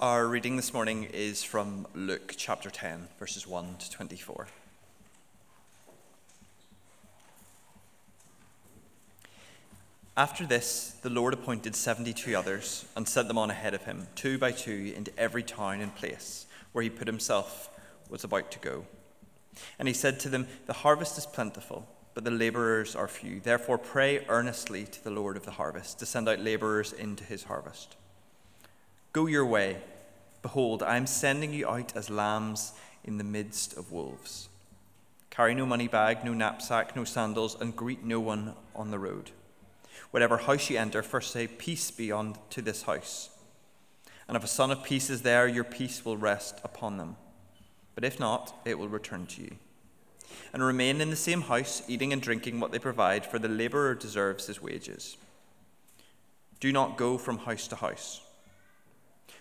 Our reading this morning is from Luke chapter 10, verses 1 to 24. After this, the Lord appointed 72 others and sent them on ahead of him, two by two, into every town and place where he put himself was about to go. And he said to them, The harvest is plentiful, but the laborers are few. Therefore, pray earnestly to the Lord of the harvest to send out laborers into his harvest. Go your way. Behold, I am sending you out as lambs in the midst of wolves. Carry no money bag, no knapsack, no sandals, and greet no one on the road. Whatever house you enter, first say, Peace be unto this house. And if a son of peace is there, your peace will rest upon them. But if not, it will return to you. And remain in the same house, eating and drinking what they provide, for the laborer deserves his wages. Do not go from house to house.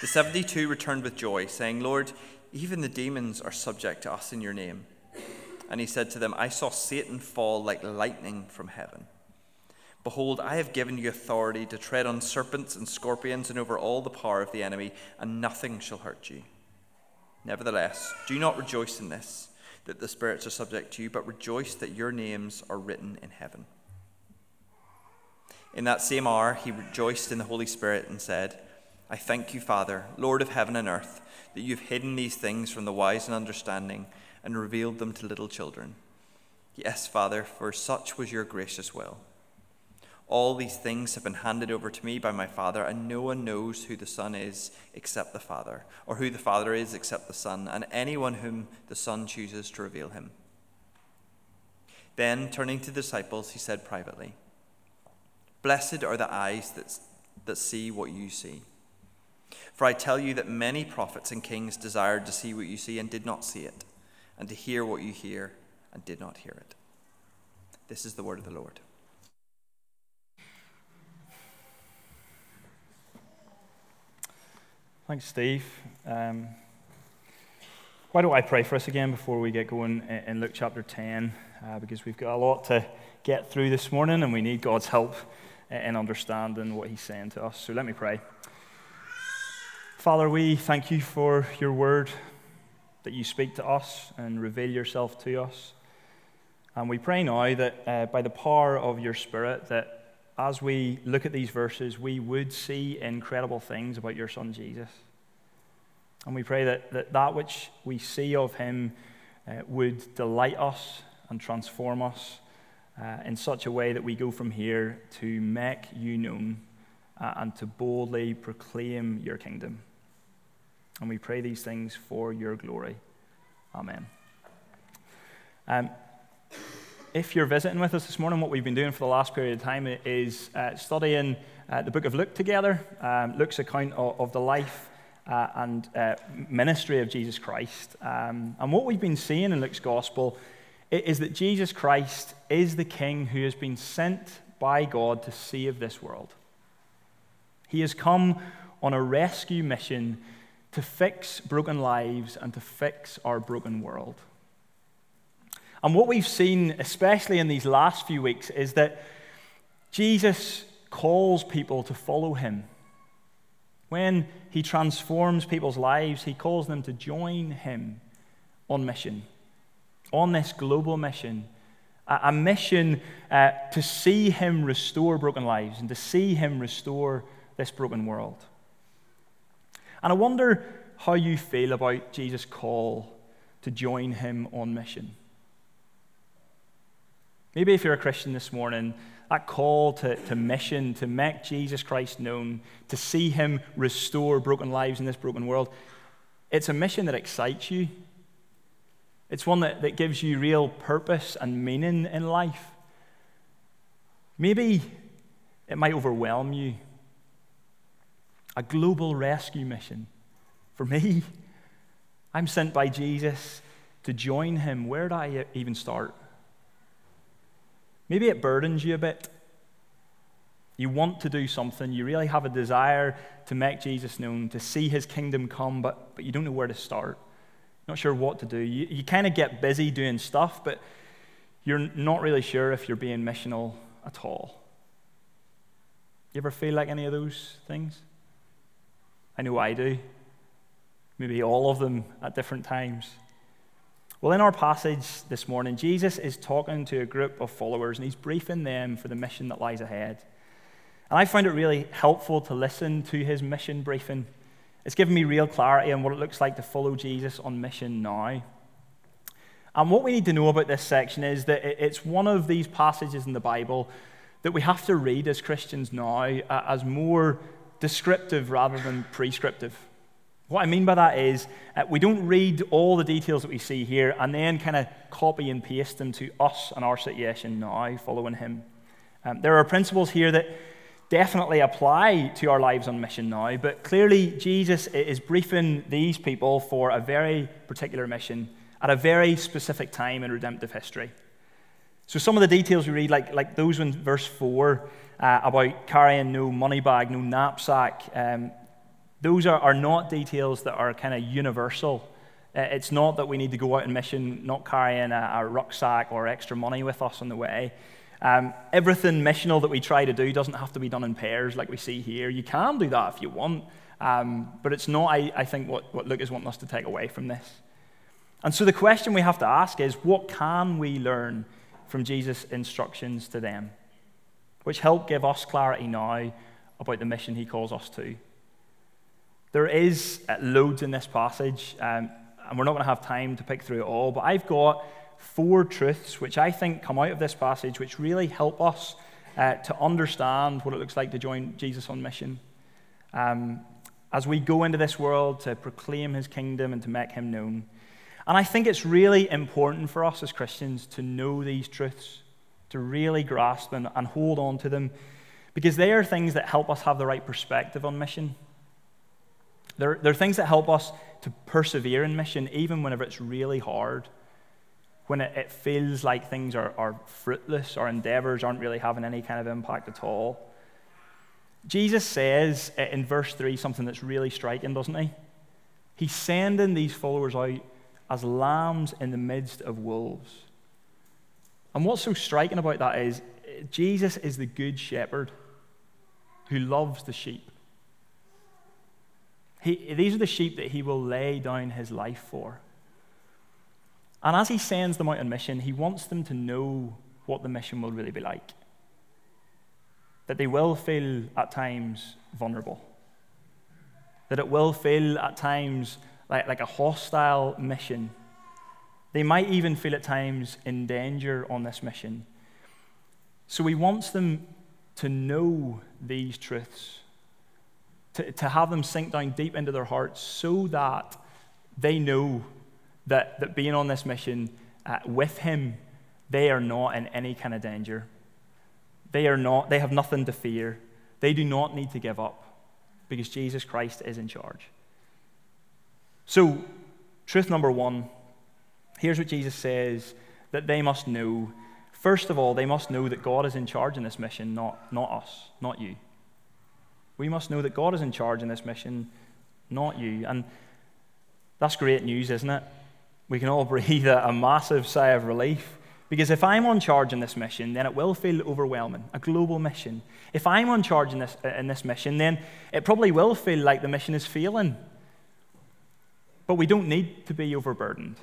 The 72 returned with joy, saying, Lord, even the demons are subject to us in your name. And he said to them, I saw Satan fall like lightning from heaven. Behold, I have given you authority to tread on serpents and scorpions and over all the power of the enemy, and nothing shall hurt you. Nevertheless, do not rejoice in this, that the spirits are subject to you, but rejoice that your names are written in heaven. In that same hour, he rejoiced in the Holy Spirit and said, I thank you, Father, Lord of heaven and earth, that you've hidden these things from the wise and understanding and revealed them to little children. Yes, Father, for such was your gracious will. All these things have been handed over to me by my Father, and no one knows who the Son is except the Father, or who the Father is except the Son, and anyone whom the Son chooses to reveal him. Then, turning to the disciples, he said privately, Blessed are the eyes that, that see what you see. For I tell you that many prophets and kings desired to see what you see and did not see it, and to hear what you hear and did not hear it. This is the word of the Lord. Thanks, Steve. Um, why don't I pray for us again before we get going in Luke chapter 10? Uh, because we've got a lot to get through this morning and we need God's help in understanding what He's saying to us. So let me pray. Father, we thank you for your word, that you speak to us and reveal yourself to us. And we pray now that uh, by the power of your Spirit, that as we look at these verses, we would see incredible things about your Son Jesus. And we pray that that, that which we see of him uh, would delight us and transform us uh, in such a way that we go from here to make you known uh, and to boldly proclaim your kingdom. And we pray these things for your glory. Amen. Um, if you're visiting with us this morning, what we've been doing for the last period of time is uh, studying uh, the book of Luke together, um, Luke's account of, of the life uh, and uh, ministry of Jesus Christ. Um, and what we've been seeing in Luke's gospel is that Jesus Christ is the king who has been sent by God to save this world. He has come on a rescue mission to fix broken lives and to fix our broken world. And what we've seen, especially in these last few weeks, is that Jesus calls people to follow him. When he transforms people's lives, he calls them to join him on mission, on this global mission, a, mission uh, to see him restore broken lives and to see him restore this broken world. And I wonder how you feel about Jesus' call to join him on mission. Maybe if you're a Christian this morning, that call to, to mission, to make Jesus Christ known, to see him restore broken lives in this broken world, it's a mission that excites you. It's one that, that gives you real purpose and meaning in life. Maybe it might overwhelm you. A global rescue mission. For me, I'm sent by Jesus to join him. Where do I even start? Maybe it burdens you a bit. You want to do something, you really have a desire to make Jesus known, to see his kingdom come, but, but you don't know where to start. Not sure what to do. You, you kind of get busy doing stuff, but you're not really sure if you're being missional at all. You ever feel like any of those things? I know I do. Maybe all of them at different times. Well, in our passage this morning, Jesus is talking to a group of followers and he's briefing them for the mission that lies ahead. And I find it really helpful to listen to his mission briefing. It's given me real clarity on what it looks like to follow Jesus on mission now. And what we need to know about this section is that it's one of these passages in the Bible that we have to read as Christians now uh, as more descriptive rather than prescriptive. What I mean by that is uh, we don't read all the details that we see here and then kind of copy and paste them to us and our situation now, following Him. Um, there are principles here that definitely apply to our lives on mission now, but clearly Jesus is briefing these people for a very particular mission at a very specific time in redemptive history. So some of the details we read, like, like those in verse 4 uh, about carrying no money bag, no knapsack, um, those are, are not details that are kind of universal. Uh, it's not that we need to go out on mission not carrying a, a rucksack or extra money with us on the way. Um, everything missional that we try to do doesn't have to be done in pairs like we see here. You can do that if you want, um, but it's not, I, I think, what, what Luke is wanting us to take away from this. And so the question we have to ask is what can we learn from Jesus' instructions to them, which help give us clarity now about the mission he calls us to? There is uh, loads in this passage, um, and we're not going to have time to pick through it all, but I've got four truths which I think come out of this passage which really help us uh, to understand what it looks like to join Jesus on mission. Um, as we go into this world to proclaim his kingdom and to make him known. And I think it's really important for us as Christians to know these truths, to really grasp them and hold on to them, because they are things that help us have the right perspective on mission. They're, they're things that help us to persevere in mission, even whenever it's really hard when it, it feels like things are, are fruitless, our endeavors aren't really having any kind of impact at all. Jesus says in verse 3 something that's really striking, doesn't he? He's sending these followers out as lambs in the midst of wolves. And what's so striking about that is Jesus is the good shepherd who loves the sheep. He, these are the sheep that he will lay down his life for. And as he sends them out on mission, he wants them to know what the mission will really be like. That they will feel at times vulnerable. That it will feel at times like, like a hostile mission. They might even feel at times in danger on this mission. So he wants them to know these truths, to, to have them sink down deep into their hearts so that they know that, that being on this mission uh, with him, they are not in any kind of danger. They are not, they have nothing to fear. They do not need to give up because Jesus Christ is in charge. So, truth number one here's what Jesus says that they must know. First of all, they must know that God is in charge in this mission, not, not us, not you. We must know that God is in charge in this mission, not you. And that's great news, isn't it? we can all breathe a, massive sigh of relief. Because if I'm on charge in this mission, then it will feel overwhelming, a global mission. If I'm on charge in this, in this mission, then it probably will feel like the mission is failing. But we don't need to be overburdened.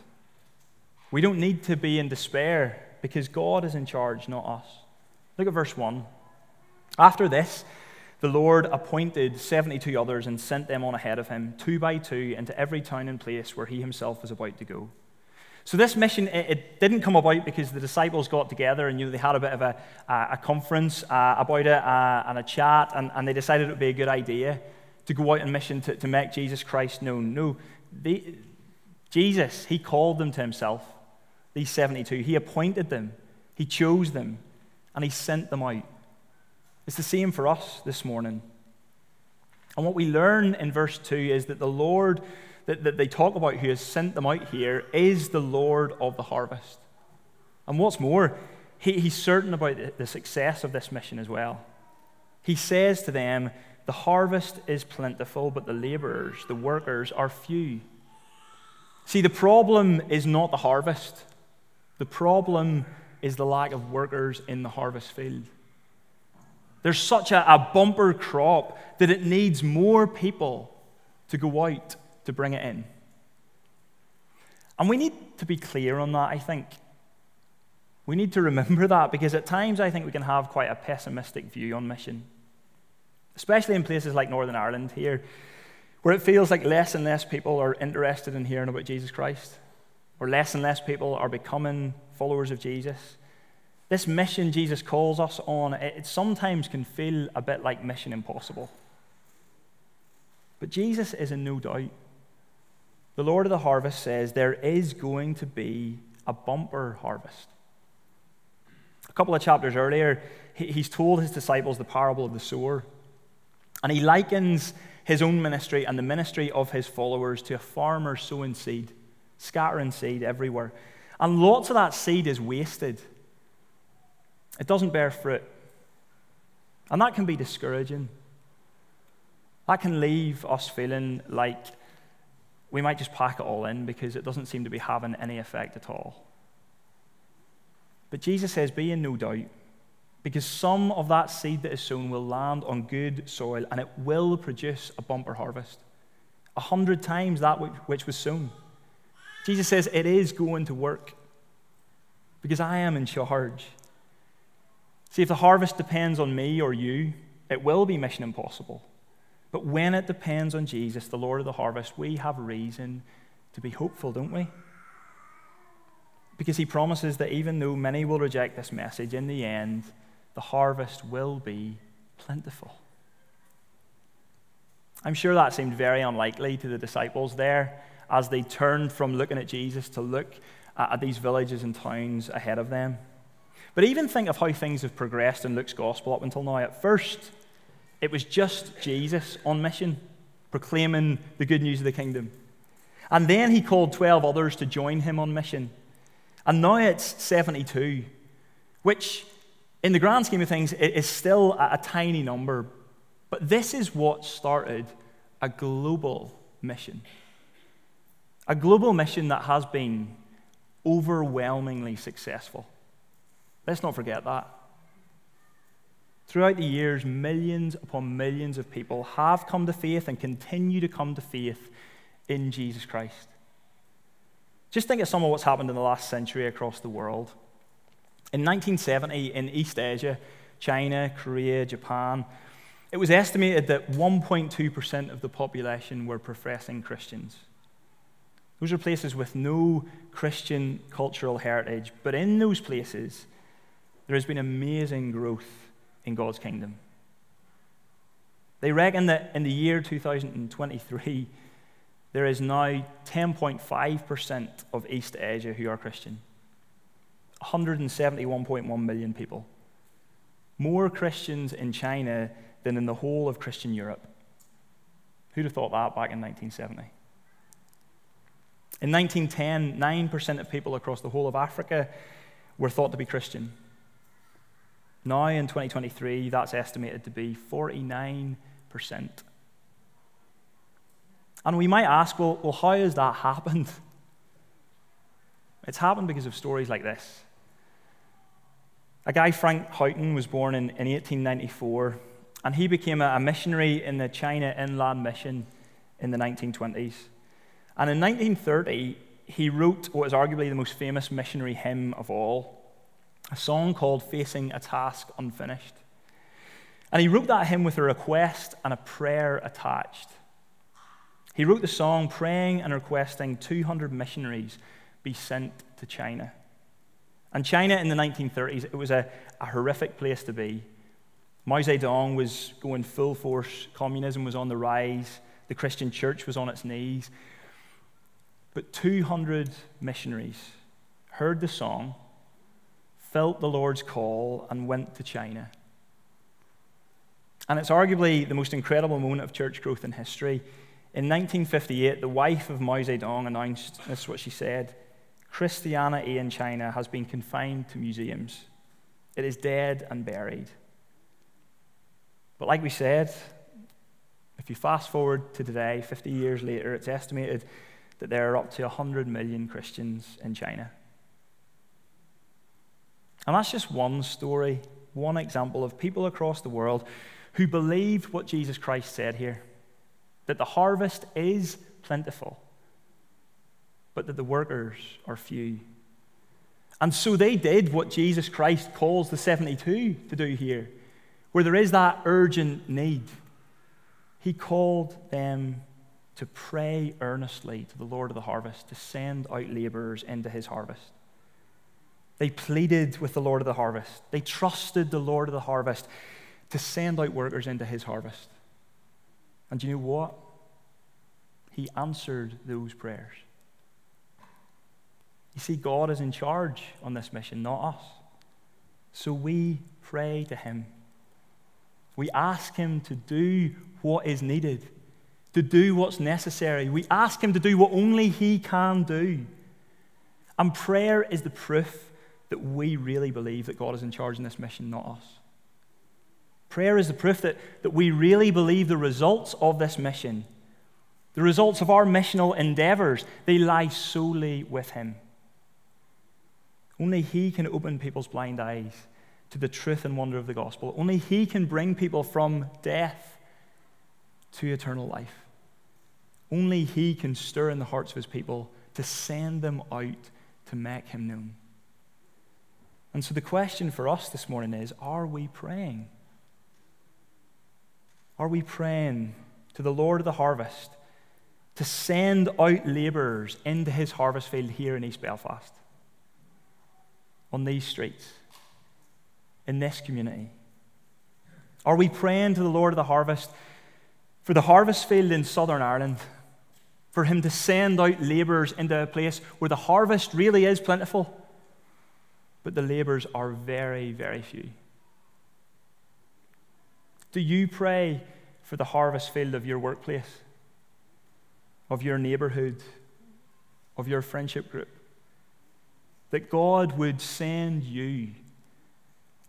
We don't need to be in despair because God is in charge, not us. Look at verse 1. After this, the Lord appointed 72 others and sent them on ahead of him, two by two, into every town and place where he himself was about to go. So this mission, it, didn't come about because the disciples got together and you know, they had a bit of a, a conference uh, about it uh, and a chat, and, and they decided it would be a good idea to go out on mission to, to make Jesus Christ known. No, they, Jesus, he called them to himself, these 72. He appointed them, he chose them, and he sent them out. It's the same for us this morning. And what we learn in verse 2 is that the Lord that, that they talk about who has sent them out here is the Lord of the harvest. And what's more, he, he's certain about the, the success of this mission as well. He says to them, The harvest is plentiful, but the laborers, the workers, are few. See, the problem is not the harvest, the problem is the lack of workers in the harvest field. There's such a, a bumper crop that it needs more people to go out to bring it in. And we need to be clear on that, I think. We need to remember that because at times I think we can have quite a pessimistic view on mission, especially in places like Northern Ireland here, where it feels like less and less people are interested in hearing about Jesus Christ, or less and less people are becoming followers of Jesus. This mission Jesus calls us on, it sometimes can feel a bit like mission impossible. But Jesus is in no doubt. The Lord of the harvest says there is going to be a bumper harvest. A couple of chapters earlier, he's told his disciples the parable of the sower. And he likens his own ministry and the ministry of his followers to a farmer sowing seed, scattering seed everywhere. And lots of that seed is wasted, it doesn't bear fruit. And that can be discouraging. That can leave us feeling like we might just pack it all in because it doesn't seem to be having any effect at all. But Jesus says, Be in no doubt, because some of that seed that is sown will land on good soil and it will produce a bumper harvest. A hundred times that which was sown. Jesus says, It is going to work because I am in charge. See, if the harvest depends on me or you, it will be mission impossible. But when it depends on Jesus, the Lord of the harvest, we have reason to be hopeful, don't we? Because he promises that even though many will reject this message, in the end, the harvest will be plentiful. I'm sure that seemed very unlikely to the disciples there as they turned from looking at Jesus to look at these villages and towns ahead of them. But even think of how things have progressed in Luke's gospel up until now. At first, it was just Jesus on mission, proclaiming the good news of the kingdom. And then he called 12 others to join him on mission. And now it's 72, which, in the grand scheme of things, is still a tiny number. But this is what started a global mission. A global mission that has been overwhelmingly successful. Let's not forget that. Throughout the years, millions upon millions of people have come to faith and continue to come to faith in Jesus Christ. Just think of some of what's happened in the last century across the world. In 1970, in East Asia, China, Korea, Japan, it was estimated that 1.2% of the population were professing Christians. Those are places with no Christian cultural heritage, but in those places, there has been amazing growth in God's kingdom. They reckon that in the year 2023, there is now 10.5% of East Asia who are Christian. 171.1 million people. More Christians in China than in the whole of Christian Europe. Who'd have thought that back in 1970? In 1910, 9% of people across the whole of Africa were thought to be Christian. Now in 2023, that's estimated to be 49%. And we might ask, well, well how has that happened? It's happened because of stories like this. A guy, Frank Houghton, was born in, in 1894, and he became a, a missionary in the China Inland Mission in the 1920s. And in 1930, he wrote what is arguably the most famous missionary hymn of all a song called Facing a Task Unfinished. And he wrote that hymn with a request and a prayer attached. He wrote the song praying and requesting 200 missionaries be sent to China. And China in the 1930s, it was a, a horrific place to be. Mao Zedong was going full force, communism was on the rise, the Christian church was on its knees. But 200 missionaries heard the song, felt the Lord's call, and went to China. And it's arguably the most incredible moment of church growth in history. In 1958, the wife of Mao Zedong announced this is what she said Christianity in China has been confined to museums, it is dead and buried. But like we said, if you fast forward to today, 50 years later, it's estimated that there are up to 100 million Christians in China. And that's just one story, one example of people across the world who believed what Jesus Christ said here that the harvest is plentiful, but that the workers are few. And so they did what Jesus Christ calls the 72 to do here, where there is that urgent need. He called them to pray earnestly to the Lord of the harvest to send out laborers into his harvest. They pleaded with the Lord of the harvest. They trusted the Lord of the harvest to send out workers into his harvest. And you know what? He answered those prayers. You see, God is in charge on this mission, not us. So we pray to him. We ask him to do what is needed, to do what's necessary. We ask him to do what only he can do. And prayer is the proof that we really believe that God is in charge in this mission, not us. Prayer is the proof that, that we really believe the results of this mission, the results of our missional endeavors, they lie solely with Him. Only He can open people's blind eyes to the truth and wonder of the gospel. Only He can bring people from death to eternal life. Only He can stir in the hearts of His people to send them out to make Him known. And so the question for us this morning is are we praying? Are we praying to the Lord of the harvest to send out laborers into his harvest field here in East Belfast? On these streets? In this community? Are we praying to the Lord of the harvest for the harvest field in Southern Ireland? For him to send out laborers into a place where the harvest really is plentiful, but the laborers are very, very few. Do you pray for the harvest field of your workplace, of your neighborhood, of your friendship group? That God would send you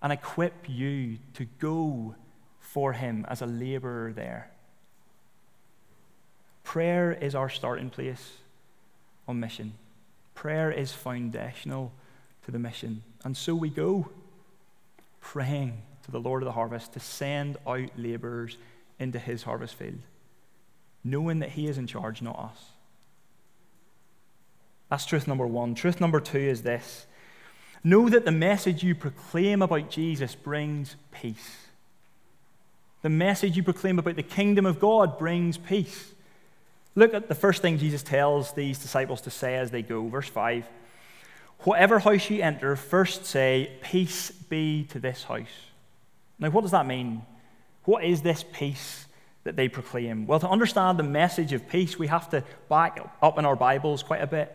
and equip you to go for Him as a laborer there. Prayer is our starting place on mission. Prayer is foundational to the mission. And so we go praying to the Lord of the harvest to send out laborers into his harvest field, knowing that he is in charge, not us. That's truth number one. Truth number two is this know that the message you proclaim about Jesus brings peace. The message you proclaim about the kingdom of God brings peace. Look at the first thing Jesus tells these disciples to say as they go. Verse 5 Whatever house you enter, first say, Peace be to this house. Now, what does that mean? What is this peace that they proclaim? Well, to understand the message of peace, we have to back up in our Bibles quite a bit.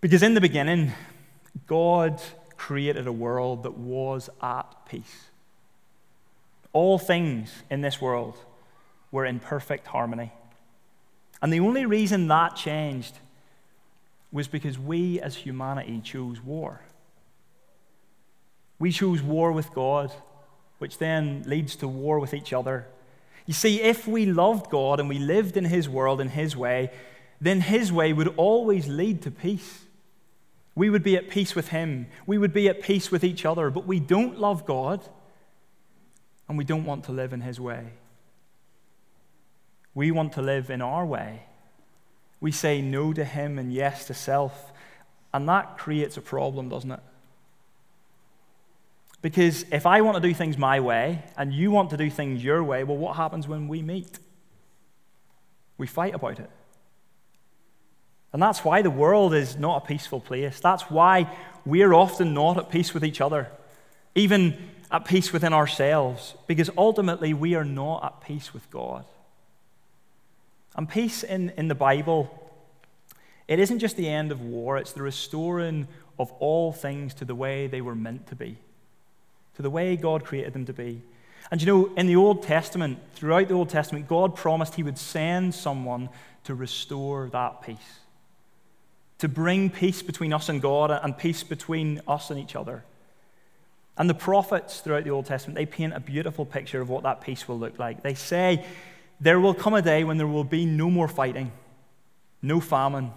Because in the beginning, God created a world that was at peace. All things in this world were in perfect harmony. And the only reason that changed was because we as humanity chose war. We chose war with God which then leads to war with each other. You see, if we loved God and we lived in His world in His way, then His way would always lead to peace. We would be at peace with Him, we would be at peace with each other, but we don't love God and we don't want to live in His way. We want to live in our way. We say no to Him and yes to self, and that creates a problem, doesn't it? Because if I want to do things my way and you want to do things your way, well, what happens when we meet? We fight about it. And that's why the world is not a peaceful place. That's why we're often not at peace with each other, even at peace within ourselves, because ultimately we are not at peace with God. And peace in, in the Bible, it isn't just the end of war, it's the restoring of all things to the way they were meant to be, to the way God created them to be. And you know, in the Old Testament, throughout the Old Testament, God promised He would send someone to restore that peace to bring peace between us and God and peace between us and each other. And the prophets throughout the Old Testament, they paint a beautiful picture of what that peace will look like. They say, There will come a day when there will be no more fighting, no famine,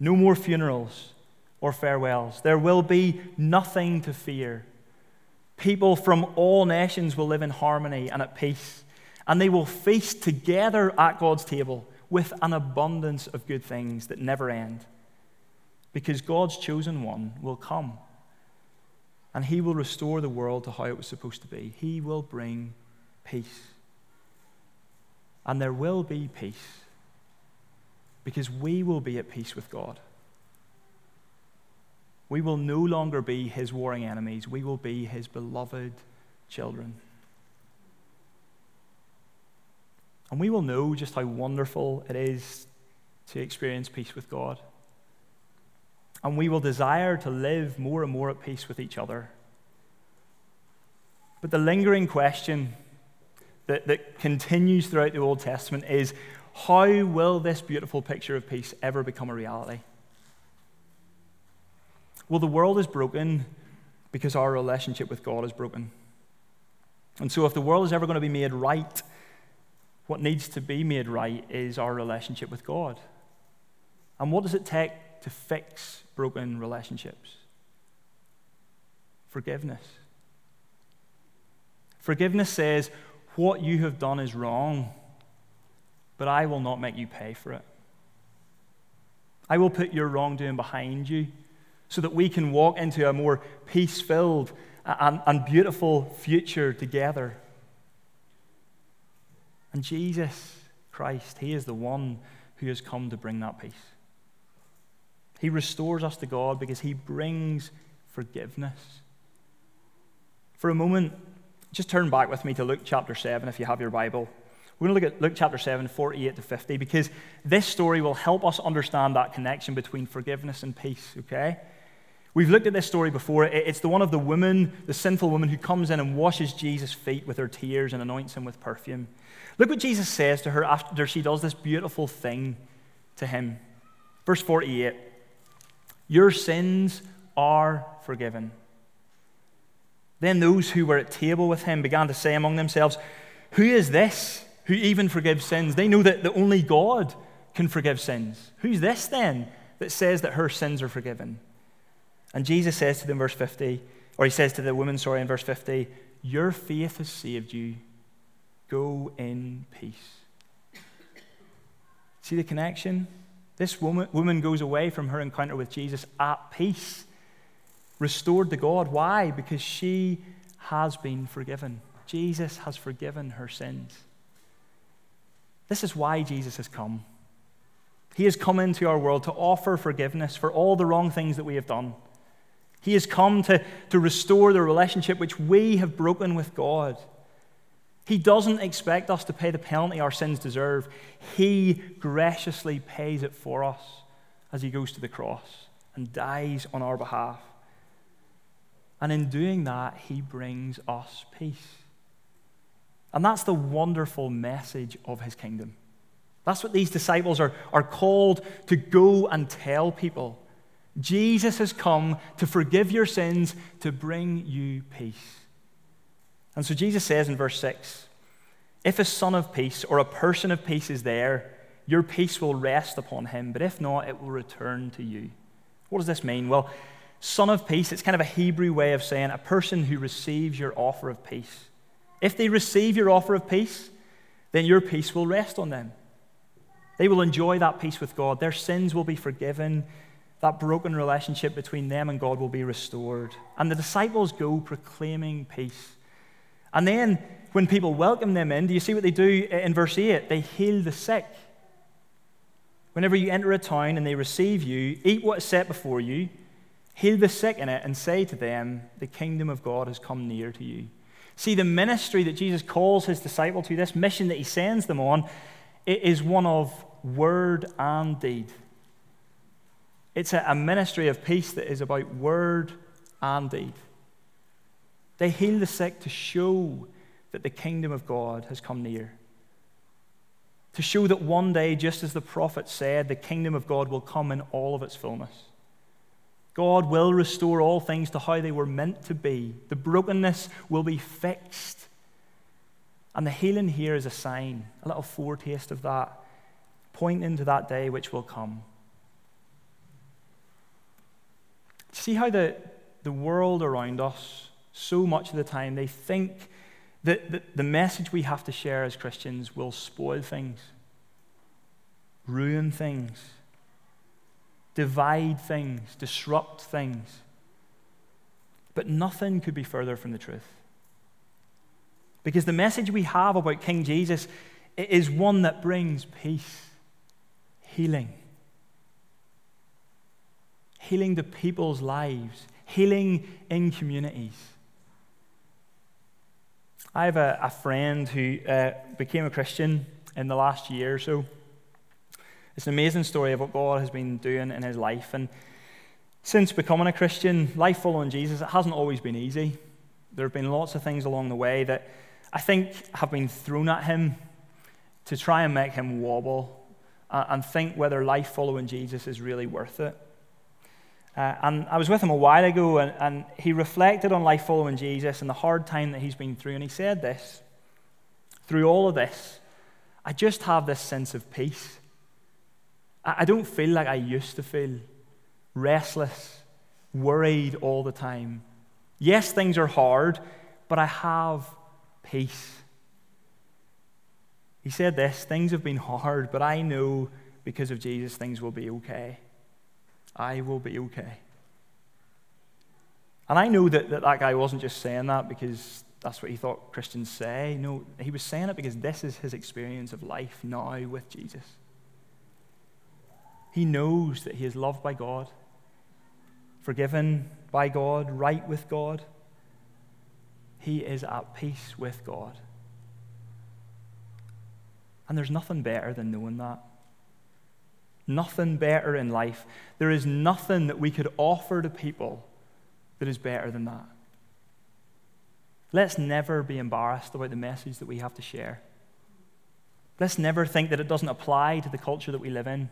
no more funerals or farewells. There will be nothing to fear. People from all nations will live in harmony and at peace, and they will feast together at God's table with an abundance of good things that never end because God's chosen one will come and he will restore the world to how it was supposed to be. He will bring peace. And there will be peace because we will be at peace with God. We will no longer be his warring enemies, we will be his beloved children. And we will know just how wonderful it is to experience peace with God. And we will desire to live more and more at peace with each other. But the lingering question that, that continues throughout the Old Testament is how will this beautiful picture of peace ever become a reality? Well, the world is broken because our relationship with God is broken. And so, if the world is ever going to be made right, what needs to be made right is our relationship with God. And what does it take to fix broken relationships? Forgiveness. Forgiveness says, What you have done is wrong, but I will not make you pay for it. I will put your wrongdoing behind you so that we can walk into a more peace filled and, and beautiful future together. And Jesus Christ, He is the one who has come to bring that peace. He restores us to God because He brings forgiveness. For a moment, just turn back with me to Luke chapter 7 if you have your Bible. We're going to look at Luke chapter 7, 48 to 50, because this story will help us understand that connection between forgiveness and peace, okay? We've looked at this story before. It's the one of the woman, the sinful woman, who comes in and washes Jesus' feet with her tears and anoints him with perfume. Look what Jesus says to her after she does this beautiful thing to him. Verse 48 your sins are forgiven. Then those who were at table with him began to say among themselves, Who is this who even forgives sins? They know that the only God can forgive sins. Who's this then that says that her sins are forgiven? And Jesus says to them, verse 50, or he says to the woman, sorry, in verse 50, Your faith has saved you. Go in peace. See the connection? This woman, woman goes away from her encounter with Jesus at peace, restored to God. Why? Because she has been forgiven. Jesus has forgiven her sins. This is why Jesus has come. He has come into our world to offer forgiveness for all the wrong things that we have done. He has come to, to restore the relationship which we have broken with God. He doesn't expect us to pay the penalty our sins deserve. He graciously pays it for us as he goes to the cross and dies on our behalf. And in doing that, he brings us peace. And that's the wonderful message of his kingdom. That's what these disciples are, are called to go and tell people. Jesus has come to forgive your sins, to bring you peace. And so Jesus says in verse 6 If a son of peace or a person of peace is there, your peace will rest upon him, but if not, it will return to you. What does this mean? Well, son of peace, it's kind of a Hebrew way of saying a person who receives your offer of peace. If they receive your offer of peace, then your peace will rest on them. They will enjoy that peace with God. Their sins will be forgiven, that broken relationship between them and God will be restored. And the disciples go proclaiming peace. And then, when people welcome them in, do you see what they do in verse 8? They heal the sick. Whenever you enter a town and they receive you, eat what is set before you, heal the sick in it, and say to them, The kingdom of God has come near to you. See, the ministry that Jesus calls his disciple to, this mission that he sends them on, it is one of word and deed. It's a, a ministry of peace that is about word and deed. They heal the sick to show that the kingdom of God has come near. To show that one day, just as the prophet said, the kingdom of God will come in all of its fullness. God will restore all things to how they were meant to be. The brokenness will be fixed. And the healing here is a sign, a little foretaste of that, pointing to that day which will come. See how the, the world around us, so much of the time, they think that, that the message we have to share as Christians will spoil things, ruin things, divide things, disrupt things. But nothing could be further from the truth. Because the message we have about King Jesus is one that brings peace, healing, healing to people's lives, healing in communities. I have a, a friend who uh, became a Christian in the last year or so. It's an amazing story of what God has been doing in his life. And since becoming a Christian, life following Jesus, it hasn't always been easy. There have been lots of things along the way that I think have been thrown at him to try and make him wobble uh, and think whether life following Jesus is really worth it. Uh, and I was with him a while ago, and, and he reflected on life following Jesus and the hard time that he's been through. And he said this through all of this, I just have this sense of peace. I, don't feel like I used to feel restless, worried all the time. Yes, things are hard, but I have peace. He said this things have been hard, but I know because of Jesus, things will be okay. I will be okay. And I know that, that that guy wasn't just saying that because that's what he thought Christians say. No, he was saying it because this is his experience of life now with Jesus. He knows that he is loved by God, forgiven by God, right with God. He is at peace with God. And there's nothing better than knowing that nothing better in life. There is nothing that we could offer to people that is better than that. Let's never be embarrassed about the message that we have to share. Let's never think that it doesn't apply to the culture that we live in.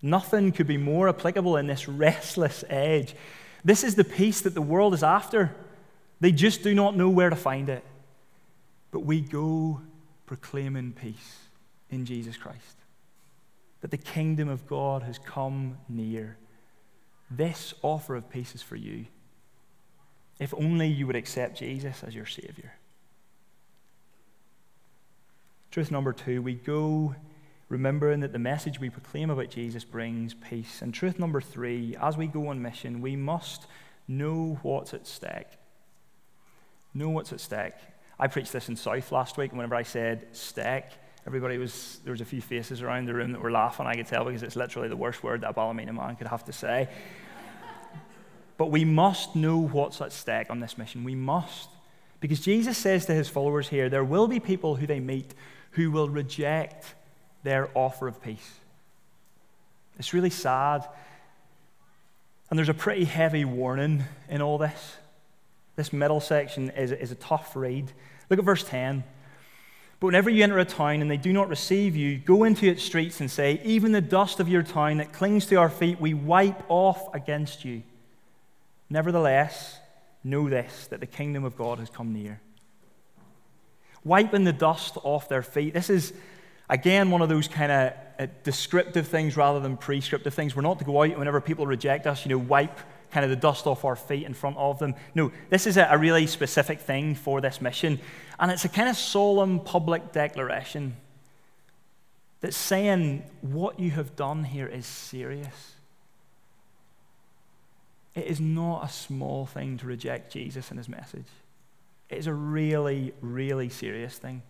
Nothing could be more applicable in this restless age. This is the peace that the world is after. They just do not know where to find it. But we go proclaiming peace in Jesus Christ that the kingdom of God has come near. This offer of peace is for you. If only you would accept Jesus as your Savior. Truth number two, we go remembering that the message we proclaim about Jesus brings peace. And truth number three, as we go on mission, we must know what's at stake. Know what's at stake. I preached this in South last week, and whenever I said stake, Everybody was, there was a few faces around the room that were laughing, I could tell, because it's literally the worst word that a Ballymena man could have to say. but we must know what's at stake on this mission. We must. Because Jesus says to his followers here, there will be people who they meet who will reject their offer of peace. It's really sad. And there's a pretty heavy warning in all this. This middle section is, is a tough read. Look at verse 10. But whenever you enter a town and they do not receive you, go into its streets and say, Even the dust of your town that clings to our feet, we wipe off against you. Nevertheless, know this, that the kingdom of God has come near. Wiping the dust off their feet. This is, again, one of those kind of uh, descriptive things rather than prescriptive things. We're not to go out whenever people reject us, you know, wipe kind of the dust off our feet in front of them. No, this is a, a really specific thing for this mission. And it's a kind of solemn public declaration that's saying what you have done here is serious. It is not a small thing to reject Jesus and his message. It is a really, really serious thing.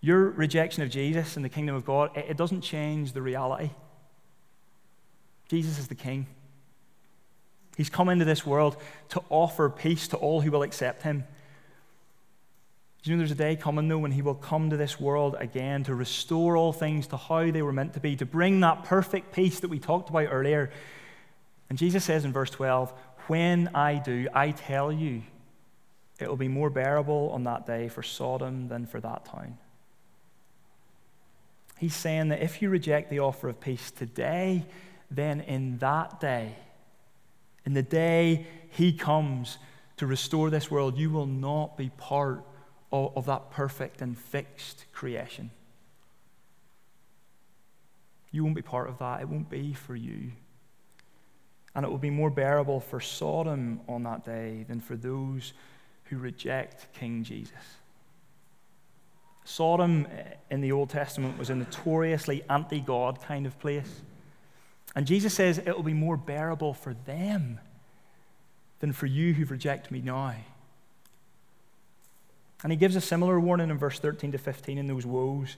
Your rejection of Jesus and the kingdom of God, it doesn't change the reality. Jesus is the king. He's come into this world to offer peace to all who will accept him. Do you know there's a day coming, though, when he will come to this world again to restore all things to how they were meant to be, to bring that perfect peace that we talked about earlier. And Jesus says in verse 12, When I do, I tell you, it will be more bearable on that day for Sodom than for that town. He's saying that if you reject the offer of peace today, then in that day, in the day He comes to restore this world, you will not be part of, of that perfect and fixed creation. You won't be part of that. It won't be for you. And it will be more bearable for Sodom on that day than for those who reject King Jesus. Sodom eh, in the Old Testament was a notoriously anti God kind of place. And Jesus says it will be more bearable for them than for you who reject me now. And he gives a similar warning in verse 13 to 15 in those woes.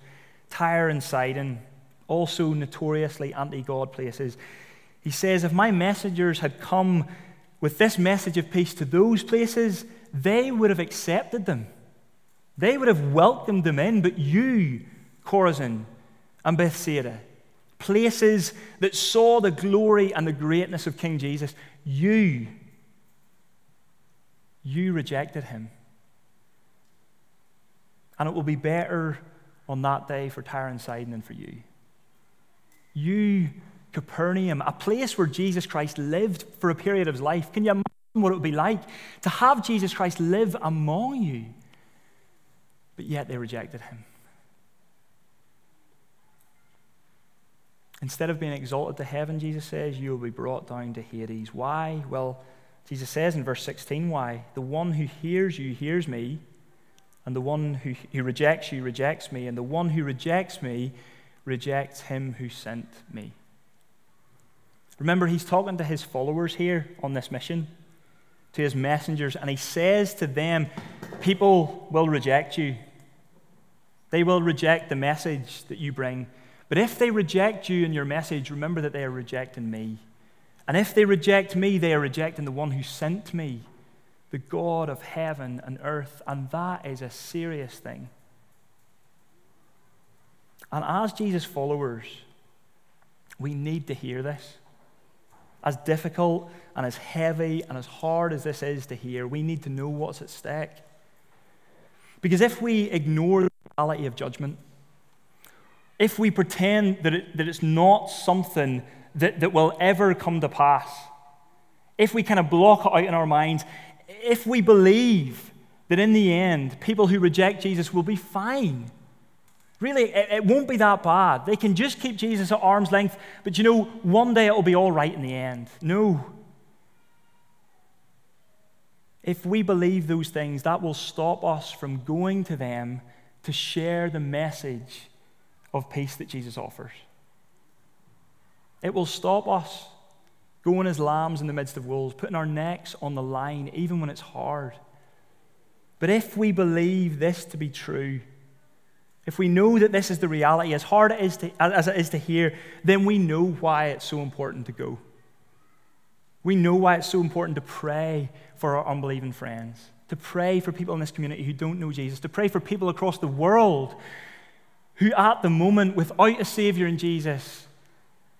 Tyre and Sidon, also notoriously anti God places. He says, If my messengers had come with this message of peace to those places, they would have accepted them. They would have welcomed them in. But you, Chorazin and Bethsaida, places that saw the glory and the greatness of King Jesus, you, you rejected him. And it will be better on that day for Tyre and Sidon than for you. You, Capernaum, a place where Jesus Christ lived for a period of his life. Can you imagine what it would be like to have Jesus Christ live among you? But yet they rejected him. Instead of being exalted to heaven, Jesus says, you will be brought down to Hades. Why? Well, Jesus says in verse 16, why? The one who hears you hears me, and the one who, who rejects you rejects me, and the one who rejects me rejects him who sent me. Remember, he's talking to his followers here on this mission, to his messengers, and he says to them, People will reject you. They will reject the message that you bring. But if they reject you and your message, remember that they are rejecting me. And if they reject me, they are rejecting the one who sent me, the God of heaven and earth. And that is a serious thing. And as Jesus' followers, we need to hear this. As difficult and as heavy and as hard as this is to hear, we need to know what's at stake. Because if we ignore the reality of judgment, if we pretend that, it, that it's not something that, that will ever come to pass, if we kind of block it out in our minds, if we believe that in the end, people who reject Jesus will be fine, really, it, it won't be that bad. They can just keep Jesus at arm's length, but you know, one day it'll be all right in the end. No. If we believe those things, that will stop us from going to them to share the message of peace that Jesus offers. It will stop us going as lambs in the midst of wolves, putting our necks on the line even when it's hard. But if we believe this to be true, if we know that this is the reality, as hard it is to, as it is to hear, then we know why it's so important to go. We know why it's so important to pray for our unbelieving friends, to pray for people in this community who don't know Jesus, to pray for people across the world who at the moment, without a Savior in Jesus,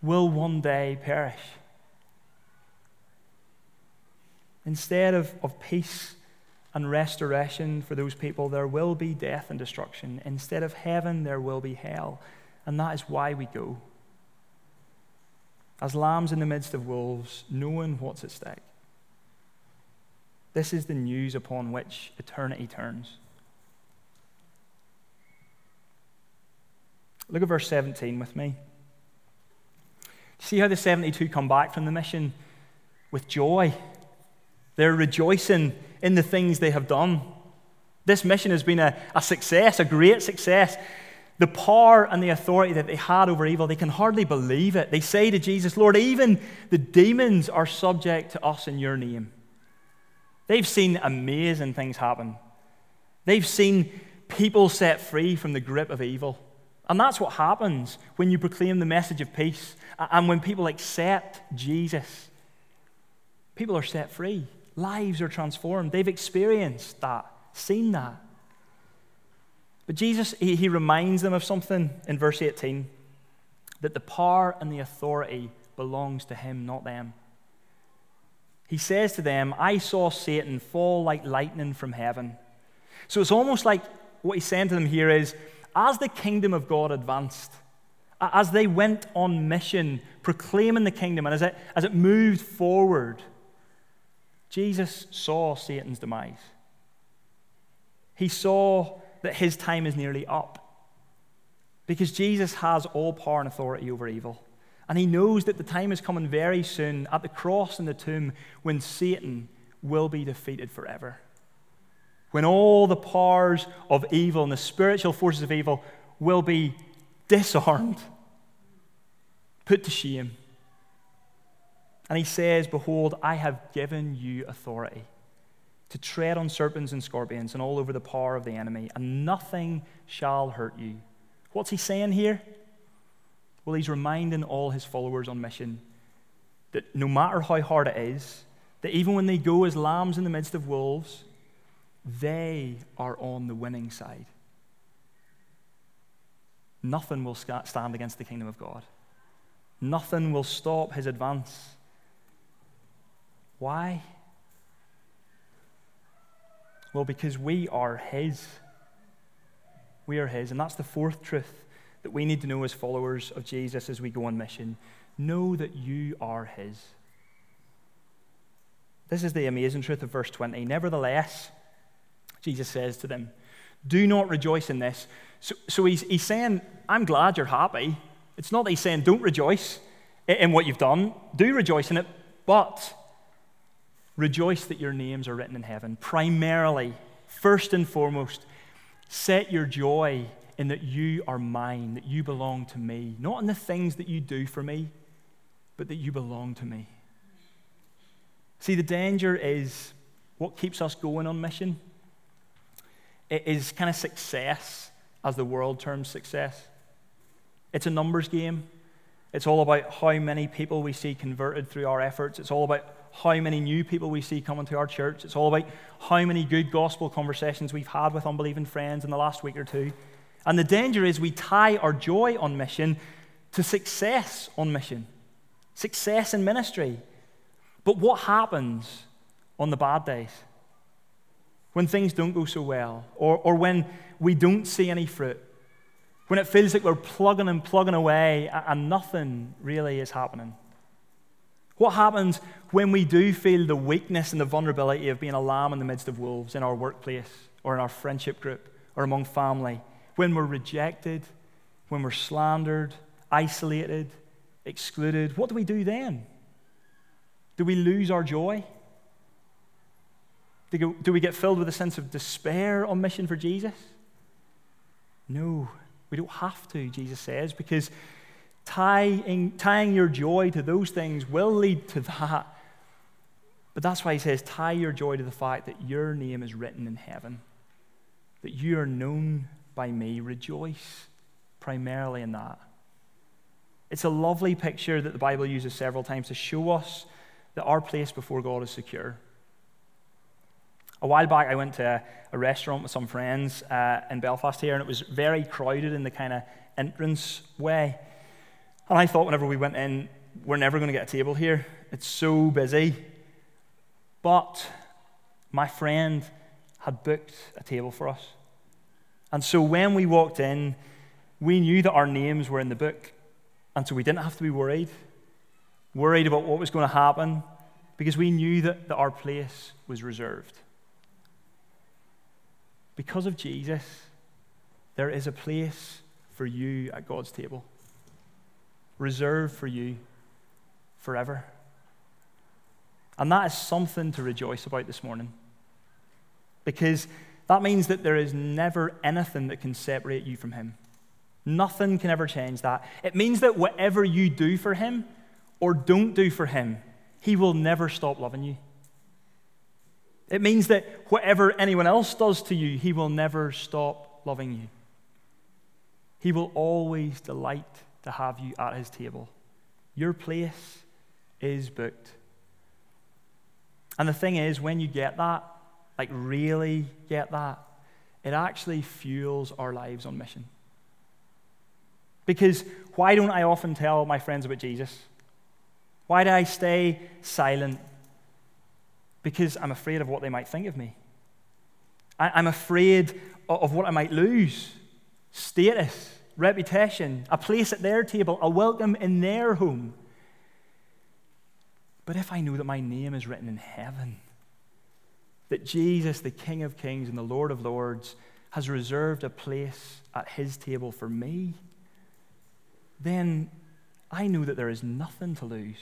will one day perish. Instead of, of peace and restoration for those people, there will be death and destruction. Instead of heaven, there will be hell. And that is why we go. As lambs in the midst of wolves, knowing what's at stake. This is the news upon which eternity turns. Look at verse 17 with me. See how the 72 come back from the mission with joy. They're rejoicing in the things they have done. This mission has been a, a success, a great success. the power and the authority that they had over evil, they can hardly believe it. They say to Jesus, Lord, even the demons are subject to us in your name. They've seen amazing things happen. They've seen people set free from the grip of evil. And that's what happens when you proclaim the message of peace and when people accept Jesus. People are set free, lives are transformed. They've experienced that, seen that. But Jesus, he, he reminds them of something in verse 18 that the power and the authority belongs to him, not them. He says to them, I saw Satan fall like lightning from heaven. So it's almost like what he's saying to them here is as the kingdom of God advanced, as they went on mission proclaiming the kingdom, and as it, as it moved forward, Jesus saw Satan's demise. He saw that his time is nearly up. Because Jesus has all power and authority over evil. And he knows that the time is coming very soon at the cross and the tomb when Satan will be defeated forever. When all the powers of evil and the spiritual forces of evil will be disarmed, put to shame. And he says, Behold, I have given you authority to tread on serpents and scorpions and all over the power of the enemy, and nothing shall hurt you. What's he saying here? Well, he's reminding all his followers on mission that no matter how hard it is, that even when they go as lambs in the midst of wolves, they are on the winning side. Nothing will stand against the kingdom of God. Nothing will stop his advance. Why? Well, because we are His. We are His. And that's the fourth truth that we need to know as followers of Jesus as we go on mission. Know that you are His. This is the amazing truth of verse 20. Nevertheless, Jesus says to them, Do not rejoice in this. So, so he's, he's saying, I'm glad you're happy. It's not that he's saying, Don't rejoice in what you've done. Do rejoice in it, but Rejoice that your names are written in heaven. Primarily, first and foremost, set your joy in that you are mine, that you belong to me. Not in the things that you do for me, but that you belong to me. See, the danger is what keeps us going on mission. It is kind of success, as the world terms success. It's a numbers game. It's all about how many people we see converted through our efforts. It's all about how many new people we see coming to our church. It's all about how many good gospel conversations we've had with unbelieving friends in the last week or two. And the danger is we tie our joy on mission to success on mission, success in ministry. But what happens on the bad days? When things don't go so well, or, or when we don't see any fruit, when it feels like we're plugging and plugging away and nothing really is happening. What happens when we do feel the weakness and the vulnerability of being a lamb in the midst of wolves in our workplace or in our friendship group or among family? When we're rejected, when we're slandered, isolated, excluded, what do we do then? Do we lose our joy? Do we get filled with a sense of despair on mission for Jesus? No, we don't have to, Jesus says, because tying, tying your joy to those things will lead to that. But that's why he says, tie your joy to the fact that your name is written in heaven, that you are known by me. Rejoice primarily in that. It's a lovely picture that the Bible uses several times to show us that our place before God is secure. A while back, I went to a, restaurant with some friends uh, in Belfast here, and it was very crowded in the kind of entrance way. And I thought whenever we went in, we're never going to get a table here. It's so busy. But my friend had booked a table for us. And so when we walked in, we knew that our names were in the book. And so we didn't have to be worried, worried about what was going to happen, because we knew that, that our place was reserved. Because of Jesus, there is a place for you at God's table reserved for you forever. And that is something to rejoice about this morning. Because that means that there is never anything that can separate you from Him. Nothing can ever change that. It means that whatever you do for Him or don't do for Him, He will never stop loving you. It means that whatever anyone else does to you, He will never stop loving you. He will always delight to have you at His table. Your place is booked. And the thing is, when you get that, like really get that, it actually fuels our lives on mission. Because why don't I often tell my friends about Jesus? Why do I stay silent? Because I'm afraid of what they might think of me. I'm afraid of what I might lose status, reputation, a place at their table, a welcome in their home. But if I know that my name is written in heaven, that Jesus, the King of Kings and the Lord of Lords, has reserved a place at his table for me, then I know that there is nothing to lose.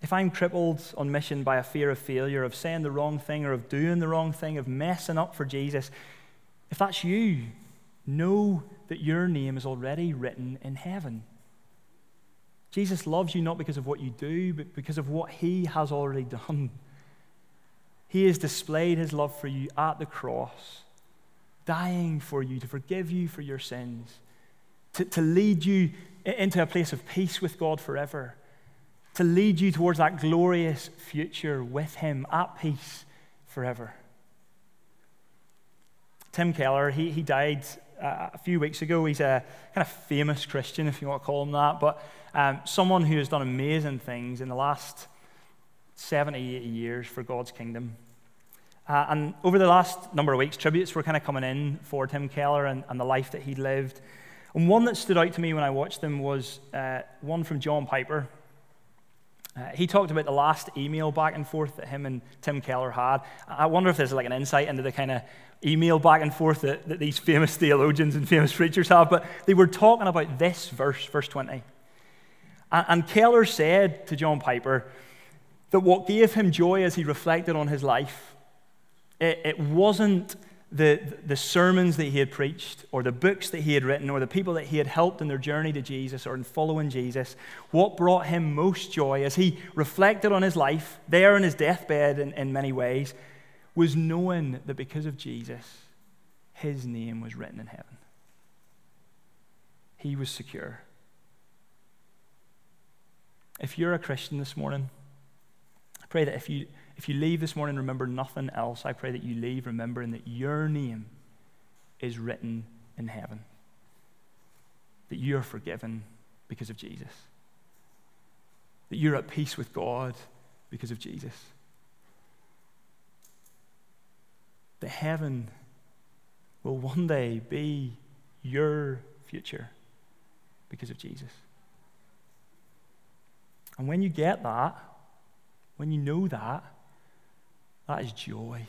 If I'm crippled on mission by a fear of failure, of saying the wrong thing, or of doing the wrong thing, of messing up for Jesus, if that's you, know that your name is already written in heaven. Jesus loves you not because of what you do, but because of what he has already done. He has displayed his love for you at the cross, dying for you, to forgive you for your sins, to, to lead you into a place of peace with God forever, to lead you towards that glorious future with him at peace forever. Tim Keller, he, he died uh, a few weeks ago. He's a kind of famous Christian, if you want to call him that, but um, someone who has done amazing things in the last 70, 80 years for God's kingdom. Uh, and over the last number of weeks, tributes were kind of coming in for Tim Keller and, and the life that he lived. And one that stood out to me when I watched them was uh, one from John Piper. Uh, he talked about the last email back and forth that him and Tim Keller had. I wonder if there's like an insight into the kind of email back and forth that, that these famous theologians and famous preachers have, but they were talking about this verse, verse 20. And, and Keller said to John Piper that what gave him joy as he reflected on his life, it, it wasn't the, the sermons that he had preached, or the books that he had written, or the people that he had helped in their journey to Jesus or in following Jesus, what brought him most joy as he reflected on his life, there in his deathbed in, in many ways, was knowing that because of Jesus, his name was written in heaven. He was secure. If you're a Christian this morning, I pray that if you, if you leave this morning, remember nothing else. I pray that you leave remembering that your name is written in heaven, that you are forgiven because of Jesus, that you're at peace with God because of Jesus. that heaven will one day be your future because of Jesus. And when you get that, when you know that, that is joy.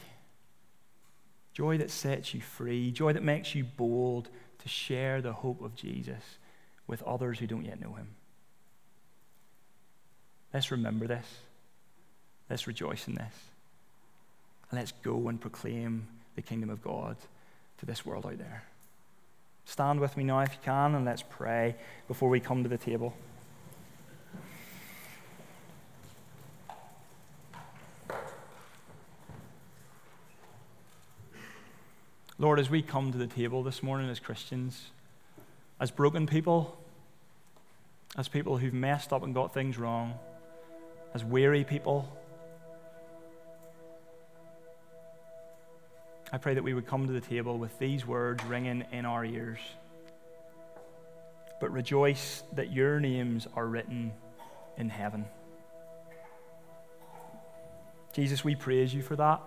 Joy that sets you free, joy that makes you bold to share the hope of Jesus with others who don't yet know him. Let's remember this. Let's rejoice in this. And let's go and proclaim the kingdom of God to this world out there. Stand with me now if you can, and let's pray before we come to the table. Lord, as we come to the table this morning as Christians, as broken people, as people who've messed up and got things wrong, as weary people, I pray that we would come to the table with these words ringing in our ears. But rejoice that your names are written in heaven. Jesus, we praise you for that.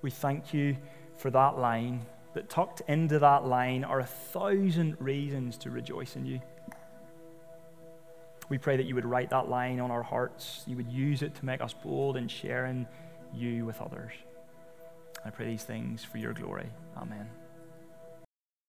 We thank you for that line. That tucked into that line are a thousand reasons to rejoice in you. We pray that you would write that line on our hearts. You would use it to make us bold in sharing you with others. I pray these things for your glory. Amen.